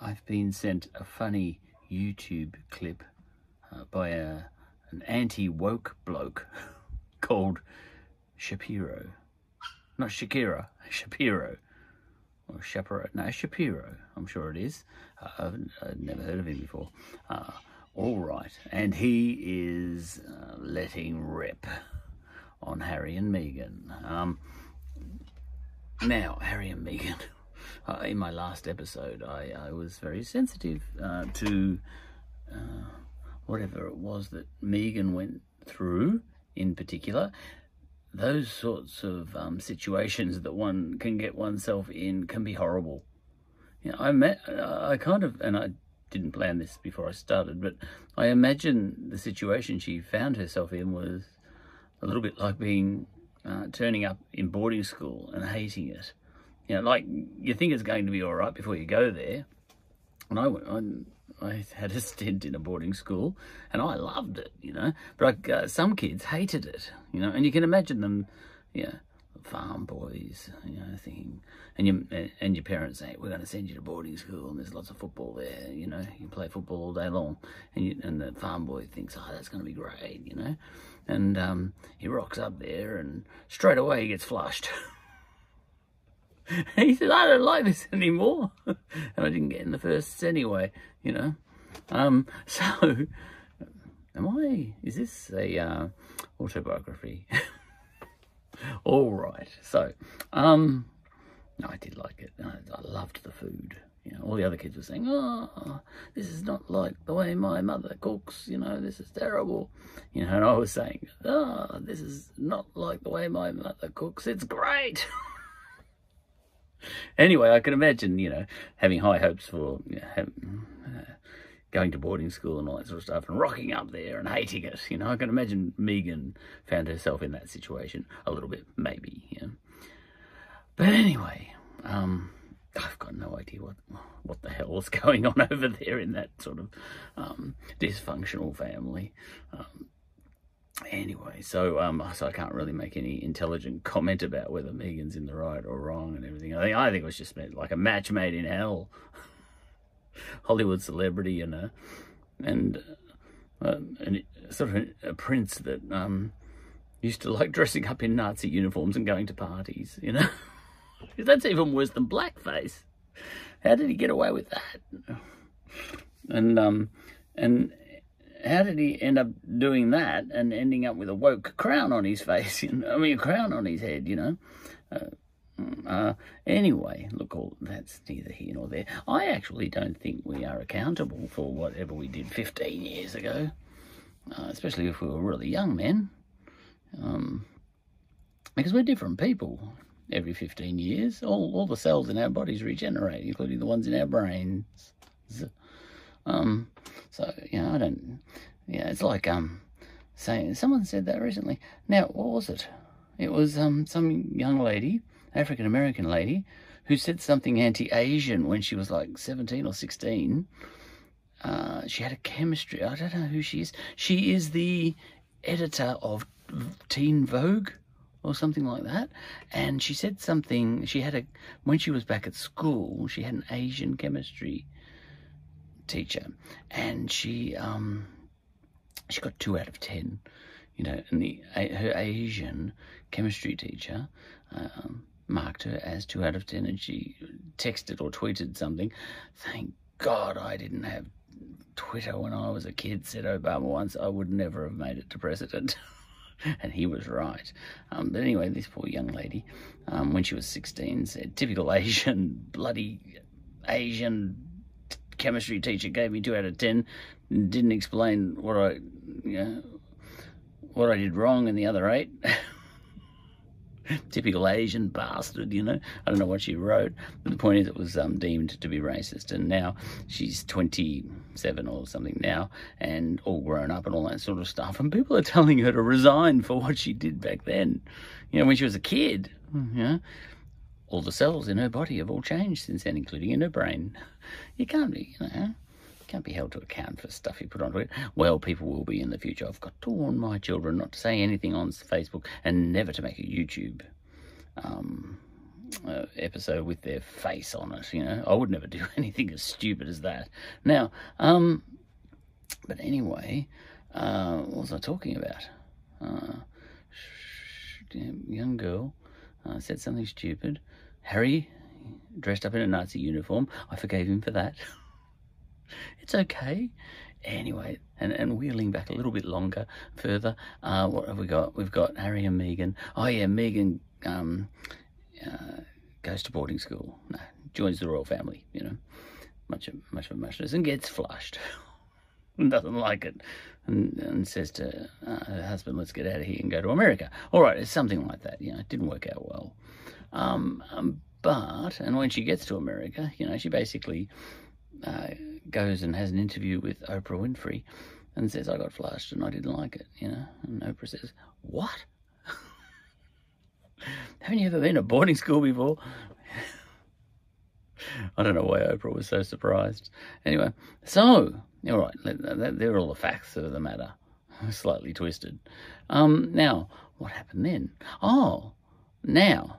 I've been sent a funny YouTube clip uh, by a, an anti-woke bloke called Shapiro. Not Shakira, Shapiro. Or Shapiro. No, Shapiro, I'm sure it is. Uh, I've, I've, never heard of him before. Uh, all right. And he is uh, letting rip on Harry and Meghan. Um, now, Harry and Meghan. Uh, in my last episode, I, I was very sensitive uh, to uh, whatever it was that Meghan went through in particular. Those sorts of um, situations that one can get oneself in can be horrible. You know, I met, I kind of, and I didn't plan this before I started, but I imagine the situation she found herself in was a little bit like being uh, turning up in boarding school and hating it you know, like you think it's going to be all right before you go there. And I went, I, I had a stint in a boarding school, and I loved it, you know. But I, uh, some kids hated it, you know, and you can imagine them, you know, farm boys, you know, thinking, and your and your parents say, "We're going to send you to boarding school, and there's lots of football there. You know, you play football all day long." And you, and the farm boy thinks, "Oh, that's going to be great," you know, and um, he rocks up there, and straight away he gets flushed. he said, I don't like this anymore. and I didn't get in the first anyway, you know. Um, so, am I, is this a uh, autobiography? All right. So, um, no, I did like it. I, I loved the food. You know, all the other kids were saying, oh, this is not like the way my mother cooks, you know, this is terrible. You know, and I was saying, oh, this is not like the way my mother cooks, it's great. Anyway, I can imagine, you know, having high hopes for you know, uh, going to boarding school and all that sort of stuff and rocking up there and hating it. You know, I can imagine Meghan found herself in that situation a little bit, maybe. Know. But anyway, um, I've got no idea what what the hell was going on over there in that sort of um, dysfunctional family. Um, anyway, so um, so I can't really make any intelligent comment about whether Meghan's in the right or wrong and everything. I think I think it was just meant like a match made in hell. Hollywood celebrity and a and uh, and sort of a, prince that um, used to like dressing up in Nazi uniforms and going to parties. You know, that's even worse than blackface. How did he get away with that? And um and how did he end up doing that and ending up with a woke crown on his face? You know? I mean, a crown on his head, you know? Uh, uh, anyway, look, all that's neither here nor there. I actually don't think we are accountable for whatever we did 15 years ago, uh, especially if we were really young men, um, because we're different people every 15 years. All, all the cells in our bodies regenerate, including the ones in our brains. Um, so, you know, I don't, yeah, it's like, um, saying, someone said that recently. Now, what was it? It was, um, some young lady, African-American lady, who said something anti-Asian when she was like 17 or 16. Uh, she had a chemistry, I don't know who she is. She is the editor of Teen Vogue or something like that. And she said something, she had a, when she was back at school, she had an Asian chemistry teacher, and she um, she got two out of ten. You know, and the her Asian chemistry teacher um, marked her as two out of ten, and she texted or tweeted something. Thank God I didn't have Twitter when I was a kid. Said Obama once, I would never have made it to president. and he was right. Um, but anyway, this poor young lady, um, when she was 16, said, typical Asian, bloody Asian chemistry teacher gave me two out of ten. and Didn't explain what I, you know, what I did wrong in the other eight. Typical Asian bastard, you know. I don't know what she wrote, but the point is, it was um, deemed to be racist. And now she's 27 or something now, and all grown up and all that sort of stuff. And people are telling her to resign for what she did back then, you know, when she was a kid. Know, all the cells in her body have all changed since then, including in her brain. You can't be, you know, can't be held to account for stuff you put onto it. Well, people will be in the future. I've got to warn my children not to say anything on Facebook and never to make a YouTube um, uh, episode with their face on it. You know, I would never do anything as stupid as that. Now, um, but anyway, uh, what was I talking about? Uh, young girl uh, said something stupid. Harry dressed up in a Nazi uniform. I forgave him for that. it's okay. Anyway, and, and wheeling back a little bit longer, further, uh, what have we got? We've got Harry and Meghan. Oh yeah, Meghan um, uh, goes to boarding school. No, joins the royal family. You know, much of much of muchness, and gets flushed. doesn't like it, and, and says to uh, her husband, "Let's get out of here and go to America." All right, it's something like that. You know, it didn't work out well. Um, um, but and when she gets to America, you know, she basically uh, goes and has an interview with Oprah Winfrey and says, I got flushed and I didn't like it, you know. And Oprah says, What? Haven't you ever been to boarding school before? I don't know why Oprah was so surprised. Anyway, so, all right, they're all the facts of the matter, slightly twisted. Um, now, what happened then? Oh, now,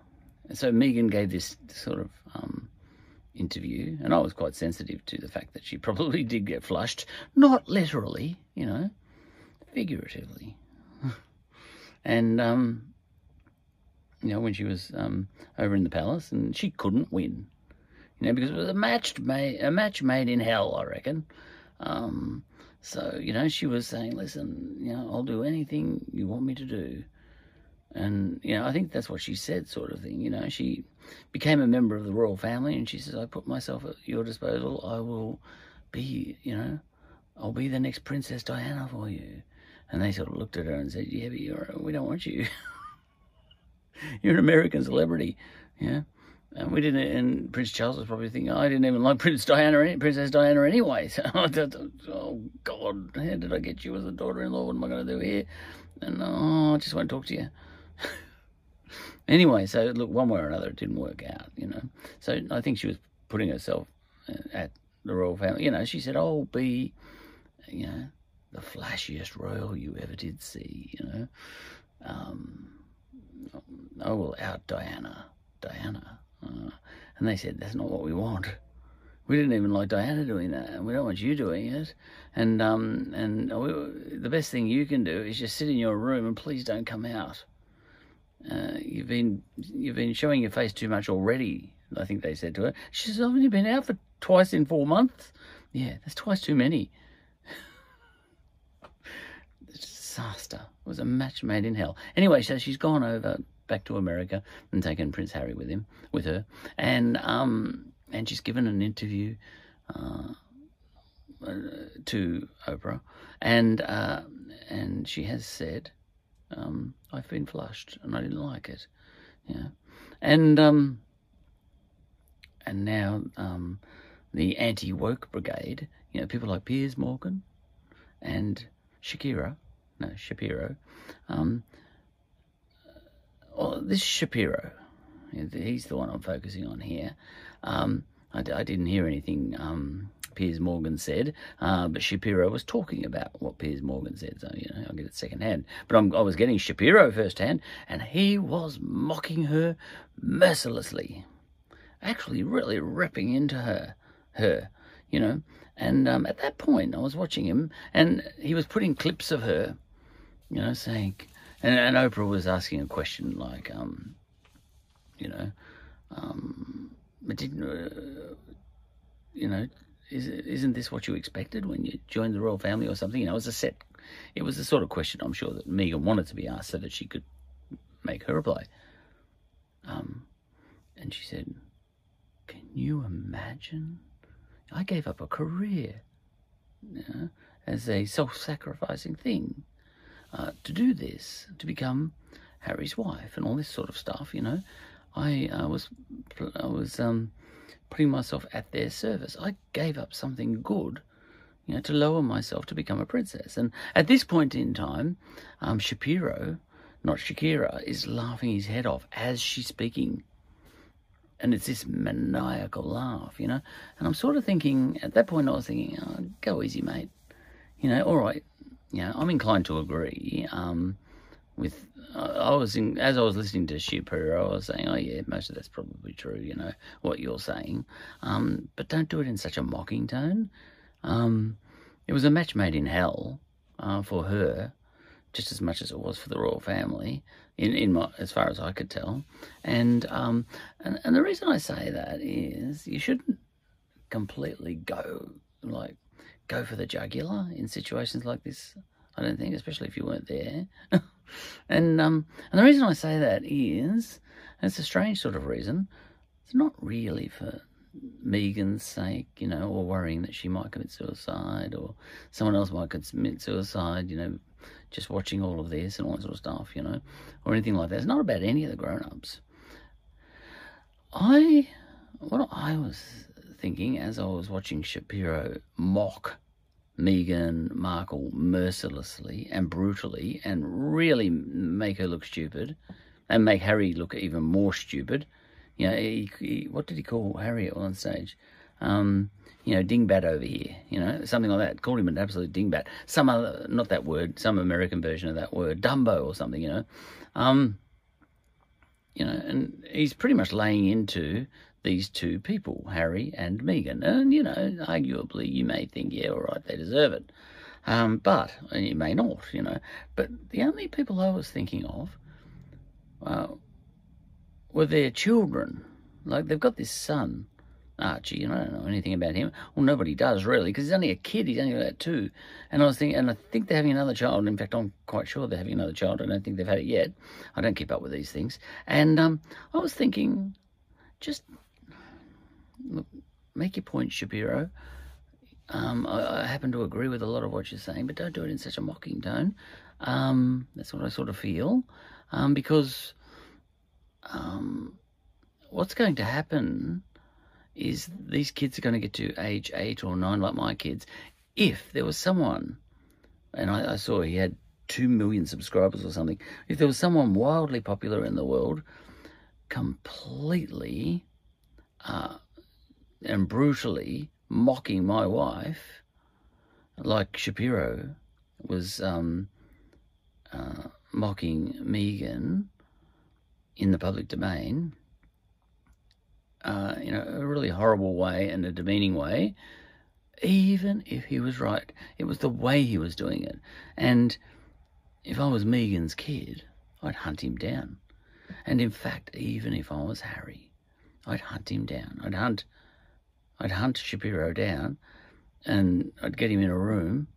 so Meghan gave this sort of um, interview, and I was quite sensitive to the fact that she probably did get flushed, not literally, you know, figuratively. and, um, you know, when she was um, over in the palace, and she couldn't win, you know, because it was a match made, a match made in hell, I reckon. Um, so, you know, she was saying, listen, you know, I'll do anything you want me to do. And, you know, I think that's what she said, sort of thing. You know, she became a member of the royal family and she says, I put myself at your disposal. I will be, you know, I'll be the next Princess Diana for you. And they sort of looked at her and said, Yeah, but you're, we don't want you. you're an American celebrity. Yeah. And we didn't, and Prince Charles was probably thinking, I didn't even like Prince Diana, Princess Diana anyway. So, oh God, how did I get you as a daughter-in-law? What am I going to do here? And oh, I just won't talk to you. anyway, so look, one way or another, it didn't work out, you know. So I think she was putting herself uh, at the royal family. You know, she said, "Oh, be, you know, the flashiest royal you ever did see." You know, um, I will out Diana, Diana. Uh, and they said, "That's not what we want." we didn't even like Diana doing that, and we don't want you doing it. And um, and we, the best thing you can do is just sit in your room and please don't come out. Uh, you've been you've been showing your face too much already. I think they said to her. She says, "I've only been out for twice in four months." Yeah, that's twice too many. disaster. It was a match made in hell. Anyway, so she's gone over back to America and taken Prince Harry with him, with her, and um, and she's given an interview uh, uh to Oprah, and uh, and she has said um, I've been flushed and I didn't like it. Yeah. And um, and now um, the anti-woke brigade, you know, people like Piers Morgan and Shakira, no, Shapiro, um, well, this Shapiro, he's the one I'm focusing on here. Um, I, I, didn't hear anything um, Piers Morgan said, uh, but Shapiro was talking about what Piers Morgan said. So, you know, I'll get it secondhand. But I'm, I was getting Shapiro firsthand, and he was mocking her mercilessly. Actually, really ripping into her, her, you know. And um, at that point, I was watching him, and he was putting clips of her, you know, saying, and, and Oprah was asking a question like, um, you know, um, but didn't, uh, you know, isn't this what you expected when you joined the royal family or something? You know, it was a set, it was the sort of question I'm sure that Meghan wanted to be asked so that she could make her reply. Um, and she said, Can you imagine? I gave up a career you know, as a self sacrificing thing uh, to do this, to become Harry's wife and all this sort of stuff, you know. I uh, was, I was, um, putting myself at their service. I gave up something good, you know, to lower myself to become a princess. And at this point in time, um, Shapiro, not Shakira, is laughing his head off as she's speaking. And it's this maniacal laugh, you know. And I'm sort of thinking, at that point, I was thinking, oh, go easy, mate. You know, all right, know, I'm inclined to agree. Um, with I was in as I was listening to Shapiro, I was saying, "Oh yeah, most of that's probably true." You know what you're saying, um, but don't do it in such a mocking tone. Um, it was a match made in hell uh, for her, just as much as it was for the royal family, in in my, as far as I could tell. And um, and and the reason I say that is you shouldn't completely go like go for the jugular in situations like this. I don't think, especially if you weren't there. and um, and the reason I say that is, it's a strange sort of reason. It's not really for Meghan's sake, you know, or worrying that she might commit suicide or someone else might commit suicide, you know, just watching all of this and all that sort of stuff, you know, or anything like that. It's not about any of the grown-ups. I, what I was thinking as I was watching Shapiro mock Meghan Markle mercilessly and brutally and really make her look stupid and make Harry look even more stupid. You know, he, he, what did he call Harry on stage? Um, you know, dingbat over here, you know, something like that. Called him an absolute dingbat. Some other, not that word, some American version of that word, Dumbo or something, you know. Um, you know, and he's pretty much laying into these two people, Harry and Meghan. And, you know, arguably you may think, yeah, all right, they deserve it. Um, but, and you may not, you know. But the only people I was thinking of uh, were their children. Like, they've got this son, Archie, and I don't know anything about him. Well, nobody does, really, because he's only a kid. He's only about two. And I was thinking, and I think they're having another child. In fact, I'm quite sure they're having another child. I don't think they've had it yet. I don't keep up with these things. And um, I was thinking, just look, make your point, Shapiro. Um, I, I, happen to agree with a lot of what you're saying, but don't do it in such a mocking tone. Um, that's what I sort of feel. Um, because um, what's going to happen is these kids are going to get to age eight or nine, like my kids, if there was someone, and I, I saw he had two million subscribers or something, if there was someone wildly popular in the world, completely uh, and brutally mocking my wife, like Shapiro was um, uh, mocking Meghan in the public domain, uh, in a really horrible way and a demeaning way, even if he was right. It was the way he was doing it. And if I was Meghan's kid, I'd hunt him down. And in fact, even if I was Harry, I'd hunt him down. I'd hunt I'd hunt Shapiro down and I'd get him in a room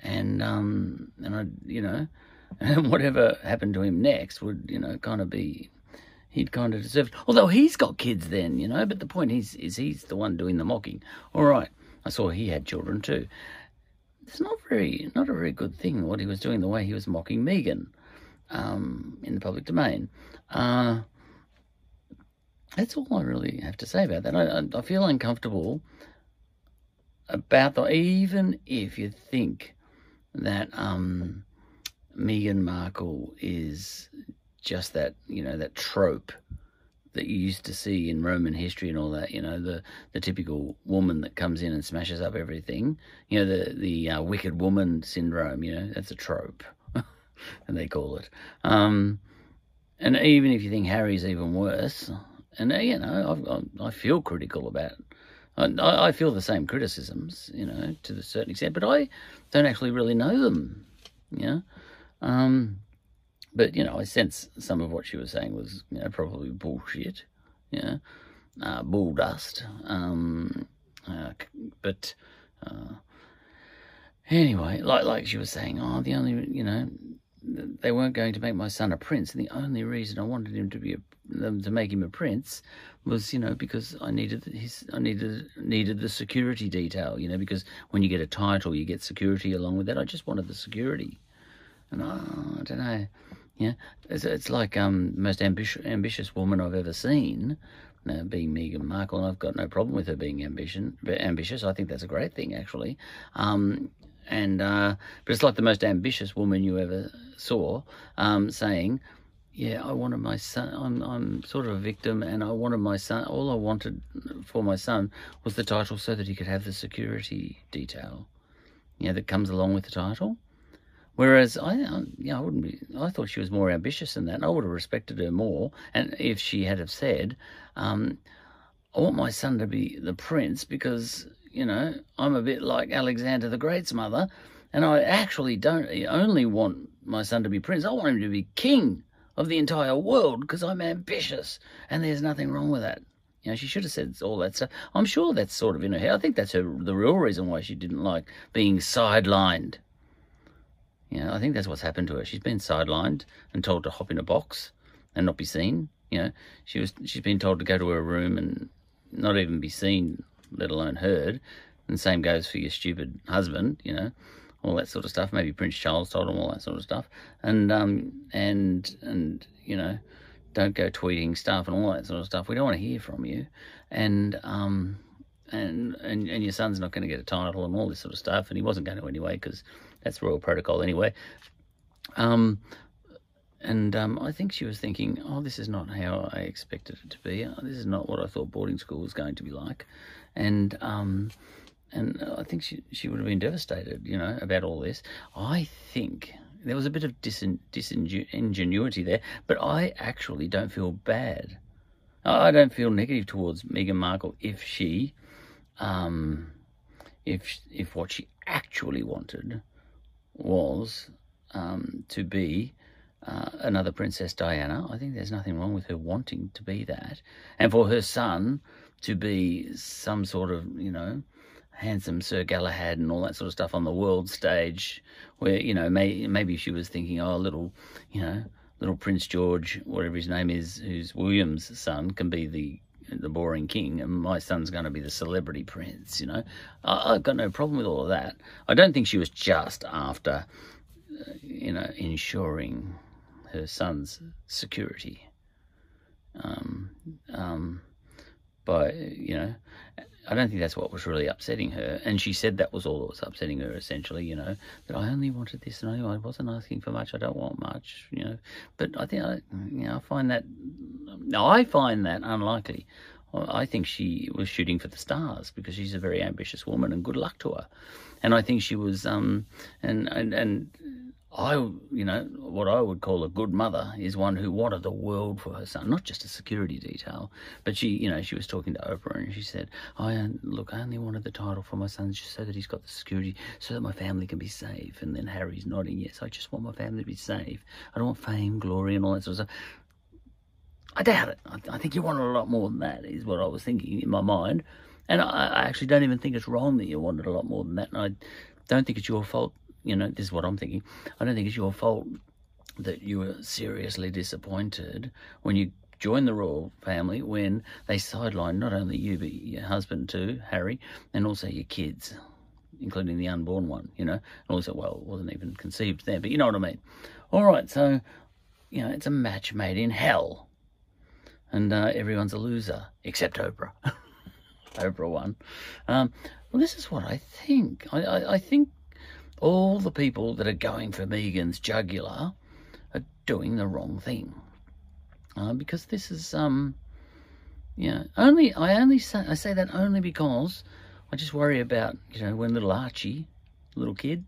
and um and I'd you know and whatever happened to him next would you know kind of be he'd kind of deserve it. although he's got kids then you know but the point is is he's the one doing the mocking. All right. I saw he had children too. It's not very not a very good thing what he was doing the way he was mocking Meghan um, in the public domain. Uh, that's all I really have to say about that. I, I feel uncomfortable about that, even if you think that um, Meghan Markle is just that, you know, that trope that you used to see in Roman history and all that, you know, the, the typical woman that comes in and smashes up everything, you know, the, the uh, wicked woman syndrome, you know, that's a trope, and they call it. Um, and even if you think Harry's even worse, and uh, you know, i I feel critical about. I, I feel the same criticisms, you know, to a certain extent, but I don't actually really know them, you know. Um, but you know, I sense some of what she was saying was, you know, probably bullshit, you know, uh, bull dust. Um, uh, but uh, anyway, like like she was saying, oh, the only, you know, they weren't going to make my son a prince, and the only reason I wanted him to be a, them to make him a prince was, you know, because I needed his, I needed needed the security detail, you know, because when you get a title, you get security along with that. I just wanted the security, and oh, I don't know, yeah, it's, it's like um most ambitious ambitious woman I've ever seen. Uh, being Meghan Markle, and I've got no problem with her being ambition, ambitious. I think that's a great thing, actually. Um, and uh, but it's like the most ambitious woman you ever saw um, saying, "Yeah, I wanted my son. I'm I'm sort of a victim, and I wanted my son. All I wanted for my son was the title, so that he could have the security detail, you know, that comes along with the title." Whereas I, I, I wouldn't be. I thought she was more ambitious than that. I would have respected her more, and if she had have said, um, "I want my son to be the prince because you know I'm a bit like Alexander the Great's mother, and I actually don't only want my son to be prince. I want him to be king of the entire world because I'm ambitious, and there's nothing wrong with that." You know, she should have said all that stuff. I'm sure that's sort of in her head. I think that's her, the real reason why she didn't like being sidelined you know, I think that's what's happened to her. She's been sidelined and told to hop in a box and not be seen. You know, she was she's been told to go to her room and not even be seen, let alone heard. And same goes for your stupid husband. You know, all that sort of stuff. Maybe Prince Charles told him all that sort of stuff. And um and and you know, don't go tweeting stuff and all that sort of stuff. We don't want to hear from you. And um and, and and your son's not going to get a title and all this sort of stuff, and he wasn't going to anyway because that's royal protocol anyway. Um, and um, I think she was thinking, oh, this is not how I expected it to be. Oh, this is not what I thought boarding school was going to be like, and um, and I think she she would have been devastated, you know, about all this. I think there was a bit of disin, disingenuity there, but I actually don't feel bad. I don't feel negative towards Meghan Markle if she um, if if what she actually wanted was um, to be uh, another Princess Diana. I think there's nothing wrong with her wanting to be that, and for her son to be some sort of you know handsome Sir Galahad and all that sort of stuff on the world stage, where you know may, maybe she was thinking, oh, little you know little Prince George, whatever his name is, who's William's son, can be the the boring king, and my son's going to be the celebrity prince. You know, I, have got no problem with all of that. I don't think she was just after, uh, you know, ensuring her son's security. Um, um, by you know, I don't think that's what was really upsetting her. And she said that was all that was upsetting her, essentially, you know, that I only wanted this and I wasn't asking for much. I don't want much, you know. But I think, I, you know, I find that, I find that unlikely. I think she was shooting for the stars because she's a very ambitious woman and good luck to her. And I think she was, um, and, and, and I, you know, what I would call a good mother is one who wanted the world for her son, not just a security detail. But she, you know, she was talking to Oprah and she said, "I look, I only wanted the title for my son just so that he's got the security, so that my family can be safe." And then Harry's nodding, "Yes, I just want my family to be safe. I don't want fame, glory, and all that sort of stuff." I doubt it. I, I think you wanted a lot more than that. Is what I was thinking in my mind, and I, I actually don't even think it's wrong that you wanted a lot more than that. And I don't think it's your fault you know, this is what I'm thinking. I don't think it's your fault that you were seriously disappointed when you joined the royal family when they sidelined not only you but your husband too, Harry, and also your kids, including the unborn one, you know, and also, well, it wasn't even conceived there, but you know what I mean. All right, so, you know, it's a match made in hell. And uh, everyone's a loser, except Oprah. Oprah won. Um, well, this is what I think. I, I, I think all the people that are going for Meghan's jugular are doing the wrong thing. Uh, because this is, um, you know, only, I only say, I say that only because I just worry about, you know, when little Archie, little kid,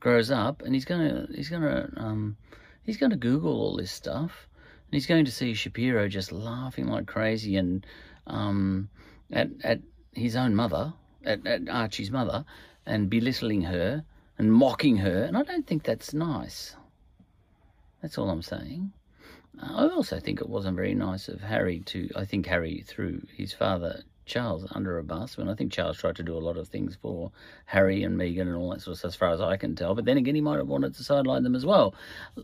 grows up and he's gonna, he's gonna, um, he's gonna Google all this stuff and he's going to see Shapiro just laughing like crazy and, um, at, at his own mother, at, at Archie's mother, and belittling her and mocking her, and I don't think that's nice. That's all I'm saying. Uh, I also think it wasn't very nice of Harry to. I think Harry threw his father Charles under a bus when I think Charles tried to do a lot of things for Harry and Meghan and all that sort of stuff, as far as I can tell. But then again, he might have wanted to sideline them as well.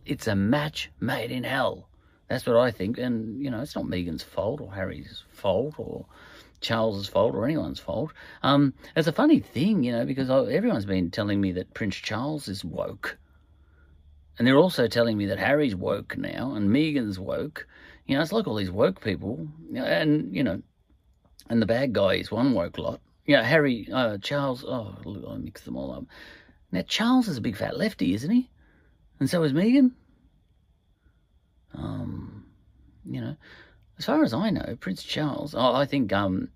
It's a match made in hell. That's what I think. And, you know, it's not Meghan's fault or Harry's fault or Charles's fault or anyone's fault. Um, it's a funny thing, you know, because everyone's been telling me that Prince Charles is woke. And they're also telling me that Harry's woke now and Meghan's woke. You know, it's like all these woke people. And, you know, and the bad guy is one woke lot. You know, Harry, uh, Charles, oh, look, I mixed them all up. Now, Charles is a big fat lefty, isn't he? And so is Meghan. Um, you know, as far as I know, Prince Charles, oh, I think um,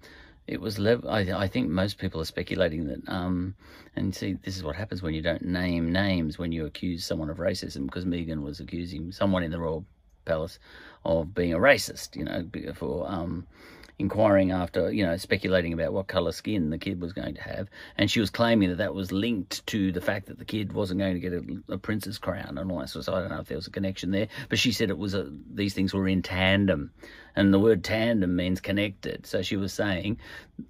it was. I, I think most people are speculating that. Um, and see, this is what happens when you don't name names when you accuse someone of racism, because Meghan was accusing someone in the royal palace of being a racist. You know, for um, inquiring after, you know, speculating about what colour skin the kid was going to have. And she was claiming that that was linked to the fact that the kid wasn't going to get a, a prince's crown and all that sort of stuff. I don't know if there was a connection there, but she said it was a, these things were in tandem. And the word tandem means connected. So she was saying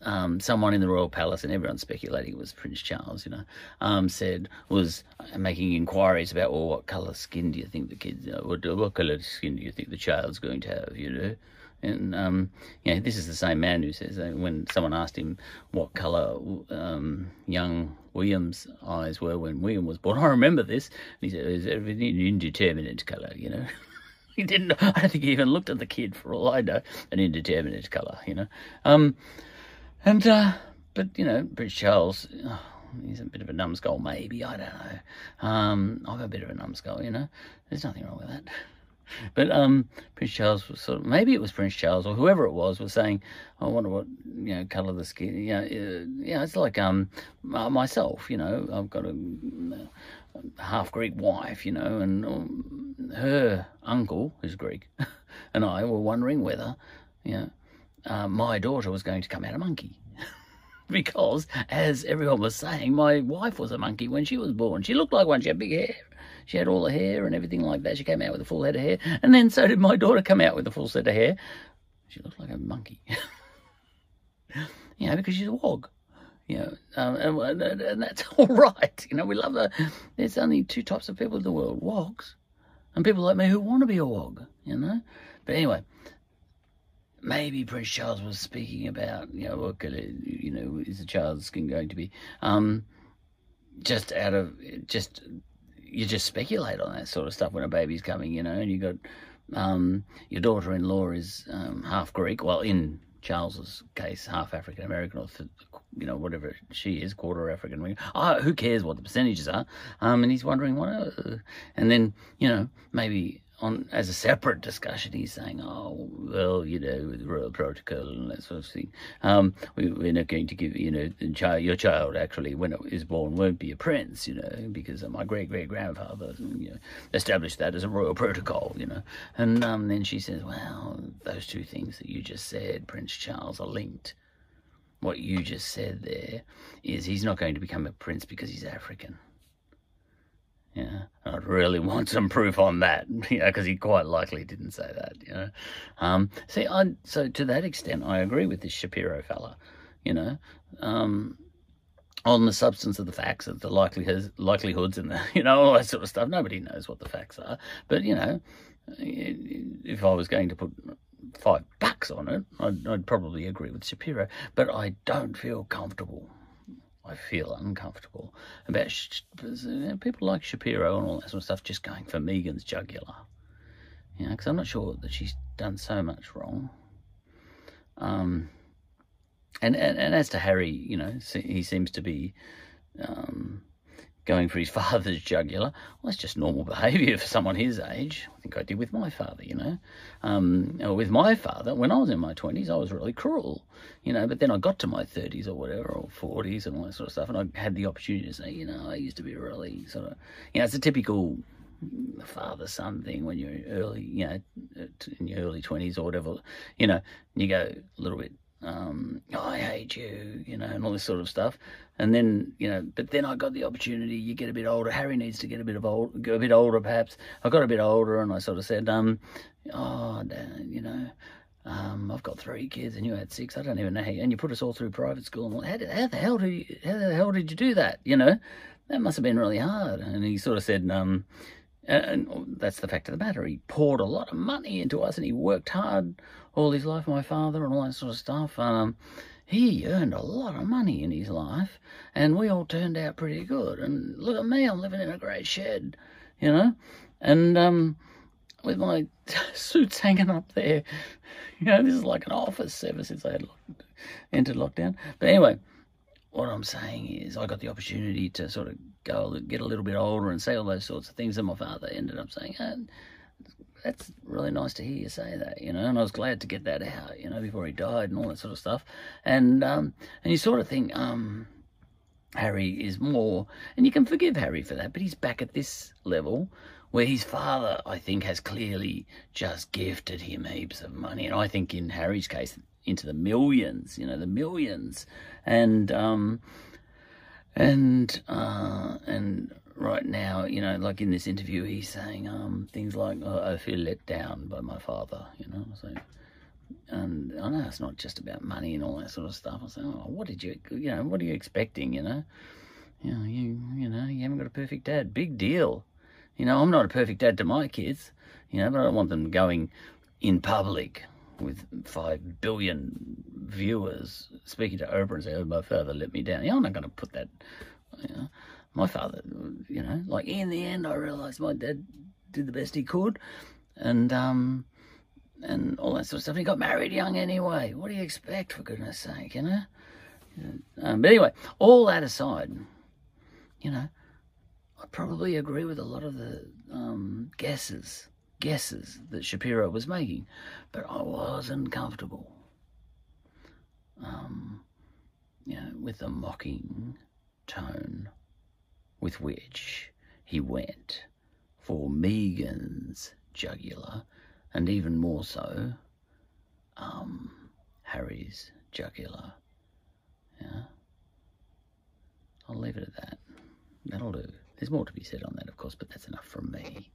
um, someone in the royal palace, and everyone's speculating it was Prince Charles, you know, um, said, was making inquiries about, well, what colour skin do you think the kid, uh, what, what colour skin do you think the child's going to have, you know? And um, you know, this is the same man who says when someone asked him what colour um, young William's eyes were when William was born, I remember this. And he said it was an indeterminate colour, you know. he didn't. I don't think he even looked at the kid for all I know. An indeterminate colour, you know. Um, and uh, but you know, Prince Charles. Oh, he's a bit of a numbskull, maybe. I don't know. Um, I'm a bit of a numbskull, you know. There's nothing wrong with that. But um, Prince Charles was sort of, maybe it was Prince Charles or whoever it was was saying, I wonder what you know color the skin. You know, yeah, it's like um myself. You know, I've got a, a half Greek wife. You know, and um, her uncle who's Greek, and I were wondering whether you know uh, my daughter was going to come out a monkey. because, as everyone was saying, my wife was a monkey when she was born. She looked like one. She had big hair she had all the hair and everything like that. She came out with a full head of hair. And then so did my daughter come out with a full set of hair. She looked like a monkey. you know, because she's a wog. You know, um, and, and, that's all right. You know, we love the. There's only two types of people in the world: wogs, and people like me who want to be a wog. You know, but anyway, maybe Prince Charles was speaking about, you know, what could, you know, is the child's skin going to be, um, just out of just you just speculate on that sort of stuff when a baby's coming, you know, and you got um, your daughter-in-law is um, half Greek, well, in Charles's case, half African American, or you know whatever she is, quarter African American. Oh, who cares what the percentages are? Um, and he's wondering what, uh, and then you know maybe on as a separate discussion, he's saying, "Oh, well, you know, with royal protocol and that sort of thing, um, we, are not going to give you know child, your child actually when it is born won't be a prince, you know, because my great great grandfather you know, established that as a royal protocol, you know." And um, then she says, "Well, those two things that you just said, Prince Charles, are linked." What you just said there is he's not going to become a prince because he's African. Yeah, I'd really want some proof on that, you know, because he quite likely didn't say that, you know. Um, see, I, so to that extent, I agree with this Shapiro fella, you know, um, on the substance of the facts, of the likelihoods, likelihoods and the, you know, all that sort of stuff. Nobody knows what the facts are. But, you know, if I was going to put five bucks on it, I'd, I'd probably agree with Shapiro. But I don't feel comfortable I feel uncomfortable about people like Shapiro and all that sort of stuff just going for Meghan's jugular. You know, because I'm not sure that she's done so much wrong. Um, and, and, and as to Harry, you know, he seems to be um, going for his father's jugular. Well, that's just normal behaviour for someone his age. I think I did with my father, you know. Um, with my father, when I was in my 20s, I was really cruel, you know, but then I got to my 30s or whatever, or 40s and all that sort of stuff, and I had the opportunity to say, you know, I used to be really sort of, you know, it's a typical father son thing when you're early, you know, in your early 20s or whatever, you know, you go a little bit um, I hate you, you know, and all this sort of stuff. And then, you know, but then I got the opportunity. You get a bit older. Harry needs to get a bit of old, a bit older, perhaps. I got a bit older, and I sort of said, um, oh, you know, um, I've got three kids, and you had six. I don't even know how. You, and you put us all through private school. And how, did, how the hell did you, how the hell did you do that? You know, that must have been really hard. And he sort of said, um, and that's the fact of the matter. He poured a lot of money into us, and he worked hard all his life, my father, and all that sort of stuff. Um, he earned a lot of money in his life, and we all turned out pretty good. And look at me, I'm living in a great shed, you know, and um, with my suits hanging up there. You know, this is like an office ever since I had locked, entered lockdown. But anyway, what I'm saying is, I got the opportunity to sort of go get a little bit older and say all those sorts of things, and my father ended up saying, oh, that's really nice to hear you say that, you know. And I was glad to get that out, you know, before he died and all that sort of stuff. And um, and you sort of think, um, Harry is more, and you can forgive Harry for that, but he's back at this level where his father, I think, has clearly just gifted him heaps of money, and I think in Harry's case, into the millions, you know, the millions, and um, and uh, and right now, you know, like in this interview, he's saying um, things like, oh, "I feel let down by my father," you know. So, and I know it's not just about money and all that sort of stuff. I say, "Oh, what did you, you know, what are you expecting?" You know, you know, you, you know, you haven't got a perfect dad. Big deal. You know, I'm not a perfect dad to my kids. You know, but I don't want them going in public with five billion viewers speaking to Oprah and say, "Oh, my father let me down." Yeah, I'm not going to put that. You know, my father, you know, like in the end, I realised my dad did the best he could, and um, and all that sort of stuff. He got married young anyway. What do you expect, for goodness sake, you know? Um, but anyway, all that aside, you know, I probably agree with a lot of the um, guesses guesses that Shapiro was making, but I wasn't comfortable. Um, you know, with the mocking tone with which he went for Meghan's jugular, and even more so, um, Harry's jugular. Yeah. I'll leave it at that. That'll do. There's more to be said on that, of course, but that's enough from me.